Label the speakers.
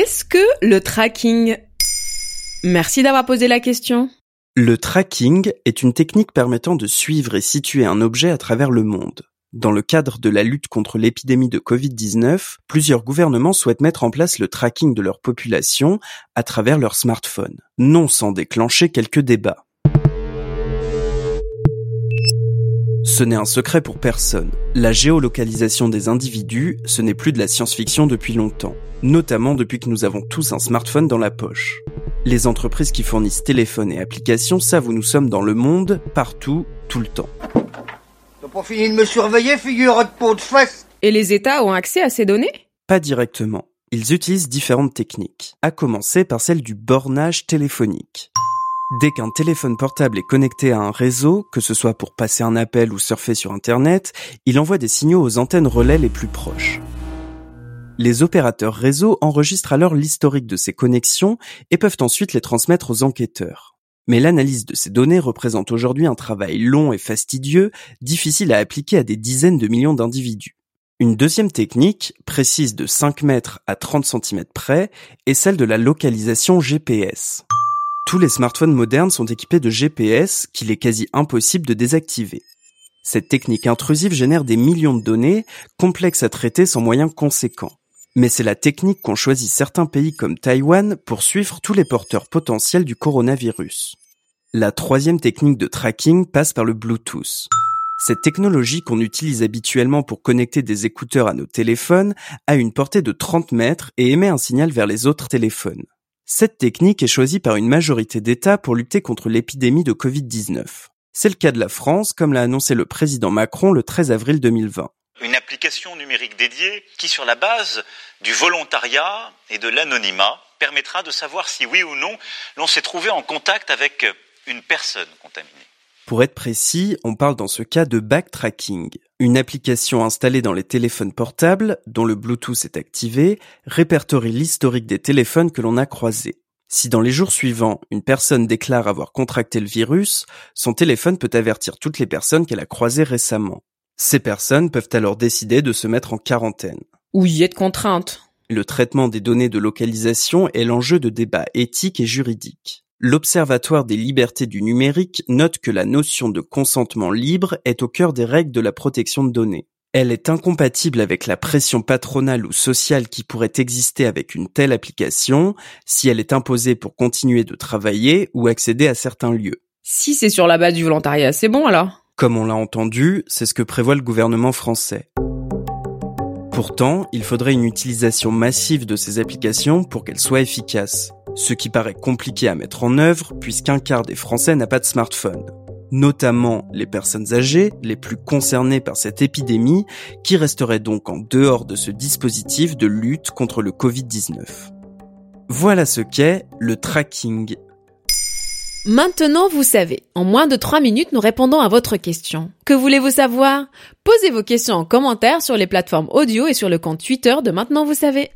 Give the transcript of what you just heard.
Speaker 1: Qu'est-ce que le tracking? Merci d'avoir posé la question.
Speaker 2: Le tracking est une technique permettant de suivre et situer un objet à travers le monde. Dans le cadre de la lutte contre l'épidémie de Covid-19, plusieurs gouvernements souhaitent mettre en place le tracking de leur population à travers leur smartphone, non sans déclencher quelques débats. Ce n'est un secret pour personne. La géolocalisation des individus, ce n'est plus de la science-fiction depuis longtemps, notamment depuis que nous avons tous un smartphone dans la poche. Les entreprises qui fournissent téléphones et applications savent où nous sommes dans le monde, partout, tout le temps.
Speaker 3: T'as pas fini de me surveiller, figure de peau de fesse
Speaker 1: Et les États ont accès à ces données?
Speaker 2: Pas directement. Ils utilisent différentes techniques, à commencer par celle du bornage téléphonique. Dès qu'un téléphone portable est connecté à un réseau, que ce soit pour passer un appel ou surfer sur Internet, il envoie des signaux aux antennes relais les plus proches. Les opérateurs réseau enregistrent alors l'historique de ces connexions et peuvent ensuite les transmettre aux enquêteurs. Mais l'analyse de ces données représente aujourd'hui un travail long et fastidieux, difficile à appliquer à des dizaines de millions d'individus. Une deuxième technique, précise de 5 mètres à 30 cm près, est celle de la localisation GPS. Tous les smartphones modernes sont équipés de GPS qu'il est quasi impossible de désactiver. Cette technique intrusive génère des millions de données, complexes à traiter sans moyens conséquents. Mais c'est la technique qu'ont choisi certains pays comme Taïwan pour suivre tous les porteurs potentiels du coronavirus. La troisième technique de tracking passe par le Bluetooth. Cette technologie qu'on utilise habituellement pour connecter des écouteurs à nos téléphones a une portée de 30 mètres et émet un signal vers les autres téléphones. Cette technique est choisie par une majorité d'États pour lutter contre l'épidémie de Covid-19. C'est le cas de la France, comme l'a annoncé le président Macron le 13 avril 2020.
Speaker 4: Une application numérique dédiée qui, sur la base du volontariat et de l'anonymat, permettra de savoir si oui ou non l'on s'est trouvé en contact avec une personne contaminée.
Speaker 2: Pour être précis, on parle dans ce cas de backtracking, une application installée dans les téléphones portables, dont le Bluetooth est activé, répertorie l'historique des téléphones que l'on a croisés. Si dans les jours suivants, une personne déclare avoir contracté le virus, son téléphone peut avertir toutes les personnes qu'elle a croisées récemment. Ces personnes peuvent alors décider de se mettre en quarantaine.
Speaker 1: Ou y être contrainte.
Speaker 2: Le traitement des données de localisation est l'enjeu de débats éthiques et juridiques. L'Observatoire des libertés du numérique note que la notion de consentement libre est au cœur des règles de la protection de données. Elle est incompatible avec la pression patronale ou sociale qui pourrait exister avec une telle application si elle est imposée pour continuer de travailler ou accéder à certains lieux.
Speaker 1: Si c'est sur la base du volontariat, c'est bon alors?
Speaker 2: Comme on l'a entendu, c'est ce que prévoit le gouvernement français. Pourtant, il faudrait une utilisation massive de ces applications pour qu'elles soient efficaces ce qui paraît compliqué à mettre en œuvre puisqu'un quart des Français n'a pas de smartphone. Notamment les personnes âgées, les plus concernées par cette épidémie, qui resteraient donc en dehors de ce dispositif de lutte contre le Covid-19. Voilà ce qu'est le tracking.
Speaker 1: Maintenant, vous savez. En moins de 3 minutes, nous répondons à votre question. Que voulez-vous savoir? Posez vos questions en commentaire sur les plateformes audio et sur le compte Twitter de Maintenant, vous savez.